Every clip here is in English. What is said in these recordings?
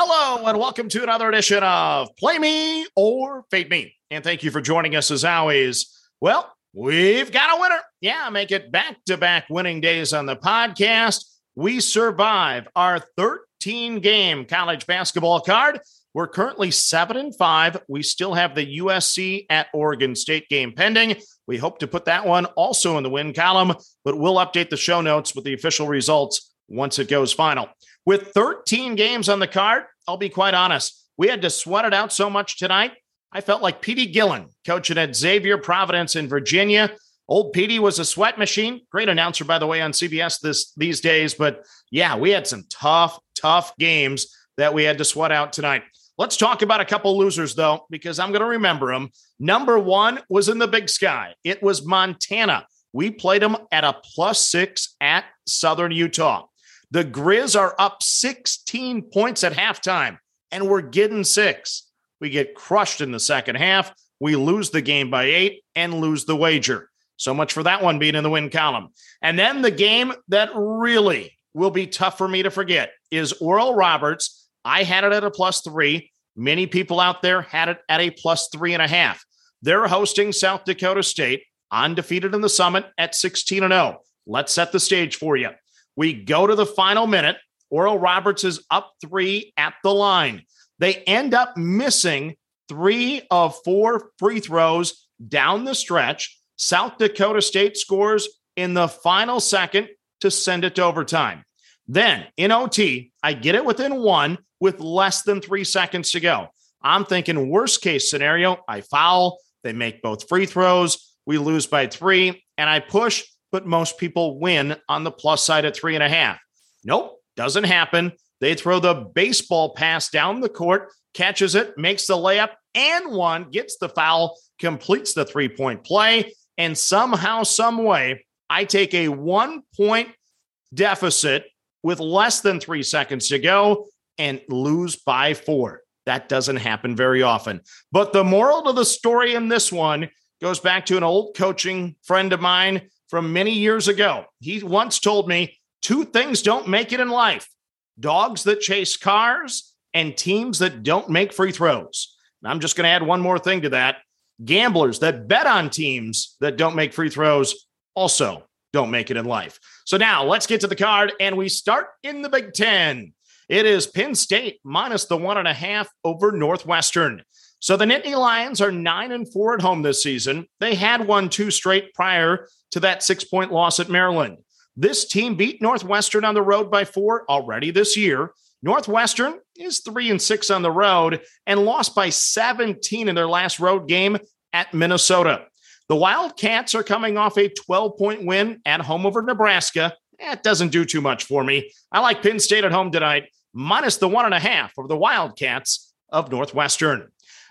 Hello and welcome to another edition of Play Me or Fade Me. And thank you for joining us as always. Well, we've got a winner. Yeah, make it back-to-back winning days on the podcast. We survive our 13 game college basketball card. We're currently seven and five. We still have the USC at Oregon State game pending. We hope to put that one also in the win column, but we'll update the show notes with the official results once it goes final. With 13 games on the card, I'll be quite honest. We had to sweat it out so much tonight. I felt like Petey Gillen coaching at Xavier Providence in Virginia. Old Petey was a sweat machine. Great announcer, by the way, on CBS this these days. But yeah, we had some tough, tough games that we had to sweat out tonight. Let's talk about a couple losers, though, because I'm going to remember them. Number one was in the big sky. It was Montana. We played them at a plus six at Southern Utah. The Grizz are up 16 points at halftime, and we're getting six. We get crushed in the second half. We lose the game by eight and lose the wager. So much for that one being in the win column. And then the game that really will be tough for me to forget is Oral Roberts I had it at a plus three. Many people out there had it at a plus three and a half. They're hosting South Dakota State, undefeated in the summit at 16 and 0. Let's set the stage for you. We go to the final minute. Oral Roberts is up three at the line. They end up missing three of four free throws down the stretch. South Dakota State scores in the final second to send it to overtime. Then in OT, I get it within one with less than three seconds to go. I'm thinking worst case scenario, I foul, they make both free throws, we lose by three, and I push, but most people win on the plus side at three and a half. Nope, doesn't happen. They throw the baseball pass down the court, catches it, makes the layup, and one gets the foul, completes the three point play, and somehow, some way, I take a one point deficit with less than three seconds to go and lose by four. That doesn't happen very often. But the moral to the story in this one goes back to an old coaching friend of mine from many years ago. He once told me two things don't make it in life dogs that chase cars and teams that don't make free throws. And I'm just going to add one more thing to that gamblers that bet on teams that don't make free throws also don't make it in life. So now let's get to the card and we start in the Big Ten. It is Penn State minus the one and a half over Northwestern. So the Nittany Lions are nine and four at home this season. They had won two straight prior to that six point loss at Maryland. This team beat Northwestern on the road by four already this year. Northwestern is three and six on the road and lost by 17 in their last road game at Minnesota. The Wildcats are coming off a 12 point win at home over Nebraska. That doesn't do too much for me. I like Penn State at home tonight minus the one and a half of the Wildcats of Northwestern.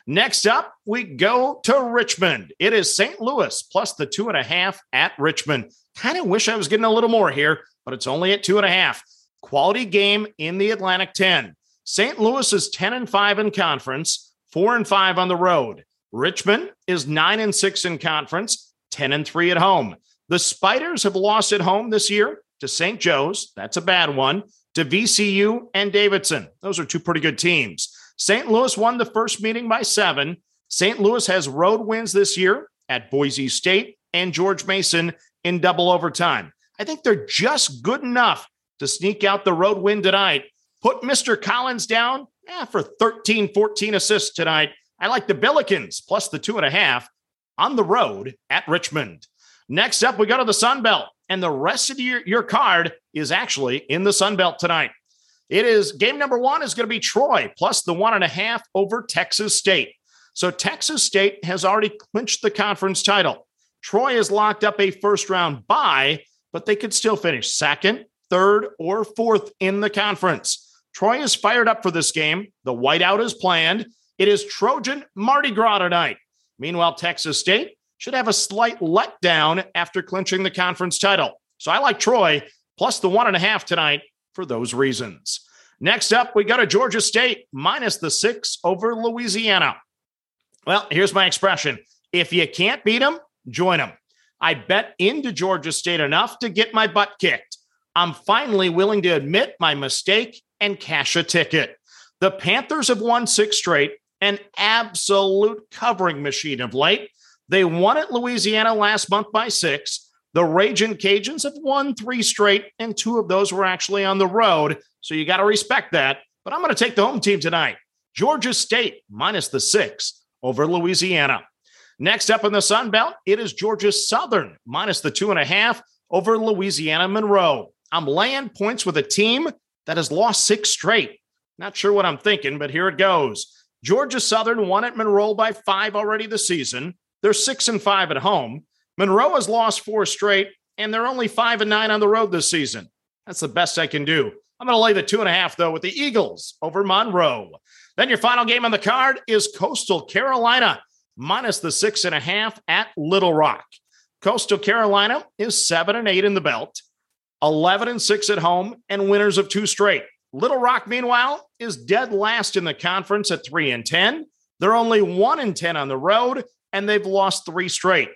Next up, we go to Richmond. It is St. Louis plus the two and a half at Richmond. Kind of wish I was getting a little more here, but it's only at two and a half. Quality game in the Atlantic 10. St. Louis is 10 and 5 in conference, 4 and 5 on the road. Richmond is 9 and 6 in conference, 10 and 3 at home. The Spiders have lost at home this year to St. Joe's. That's a bad one to VCU and Davidson. Those are two pretty good teams. St. Louis won the first meeting by seven. St. Louis has road wins this year at Boise State and George Mason in double overtime. I think they're just good enough to sneak out the road win tonight. Put Mr. Collins down eh, for 13, 14 assists tonight. I like the Billikens plus the two and a half on the road at Richmond. Next up, we go to the Sun Belt and the rest of your, your card is actually in the Sun Belt tonight. It is game number one is going to be Troy plus the one and a half over Texas State. So Texas State has already clinched the conference title. Troy has locked up a first round bye, but they could still finish second, third, or fourth in the conference. Troy is fired up for this game. The whiteout is planned. It is Trojan Mardi Gras tonight. Meanwhile, Texas State should have a slight letdown after clinching the conference title. So I like Troy plus the one and a half tonight for those reasons. Next up, we go to Georgia State minus the six over Louisiana. Well, here's my expression if you can't beat them, join them. I bet into Georgia State enough to get my butt kicked. I'm finally willing to admit my mistake and cash a ticket. The Panthers have won six straight, an absolute covering machine of late. They won at Louisiana last month by six. The Raging Cajuns have won three straight, and two of those were actually on the road. So you got to respect that. But I'm going to take the home team tonight. Georgia State minus the six over Louisiana. Next up in the Sun Belt, it is Georgia Southern minus the two and a half over Louisiana Monroe. I'm laying points with a team that has lost six straight. Not sure what I'm thinking, but here it goes. Georgia Southern won at Monroe by five already this season. They're six and five at home. Monroe has lost four straight, and they're only five and nine on the road this season. That's the best I can do. I'm going to lay the two and a half, though, with the Eagles over Monroe. Then your final game on the card is Coastal Carolina minus the six and a half at Little Rock. Coastal Carolina is seven and eight in the belt, 11 and six at home, and winners of two straight. Little Rock, meanwhile, is dead last in the conference at three and 10. They're only one and 10 on the road, and they've lost three straight.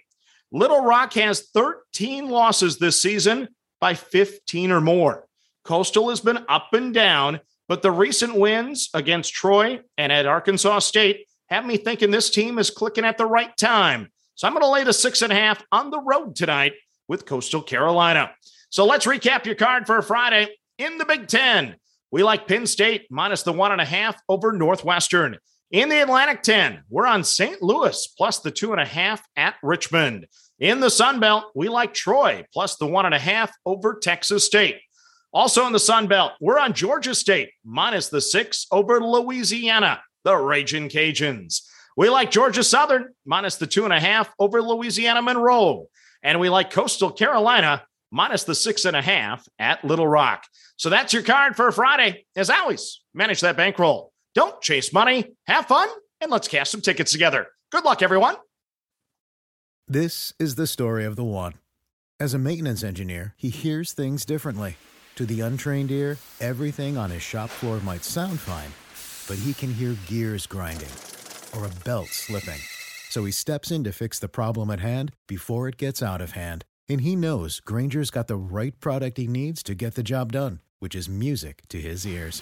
Little Rock has 13 losses this season by 15 or more. Coastal has been up and down, but the recent wins against Troy and at Arkansas State have me thinking this team is clicking at the right time. So I'm going to lay the six and a half on the road tonight with Coastal Carolina. So let's recap your card for Friday in the Big Ten. We like Penn State minus the one and a half over Northwestern. In the Atlantic 10, we're on St. Louis plus the two and a half at Richmond. In the Sun Belt, we like Troy plus the one and a half over Texas State. Also in the Sun Belt, we're on Georgia State minus the six over Louisiana the Raging Cajuns. We like Georgia Southern minus the two and a half over Louisiana Monroe. And we like Coastal Carolina minus the six and a half at Little Rock. So that's your card for Friday. As always, manage that bankroll. Don't chase money, have fun, and let's cash some tickets together. Good luck, everyone. This is the story of the one. As a maintenance engineer, he hears things differently. To the untrained ear, everything on his shop floor might sound fine but he can hear gears grinding or a belt slipping. So he steps in to fix the problem at hand before it gets out of hand. And he knows Grainger's got the right product he needs to get the job done, which is music to his ears.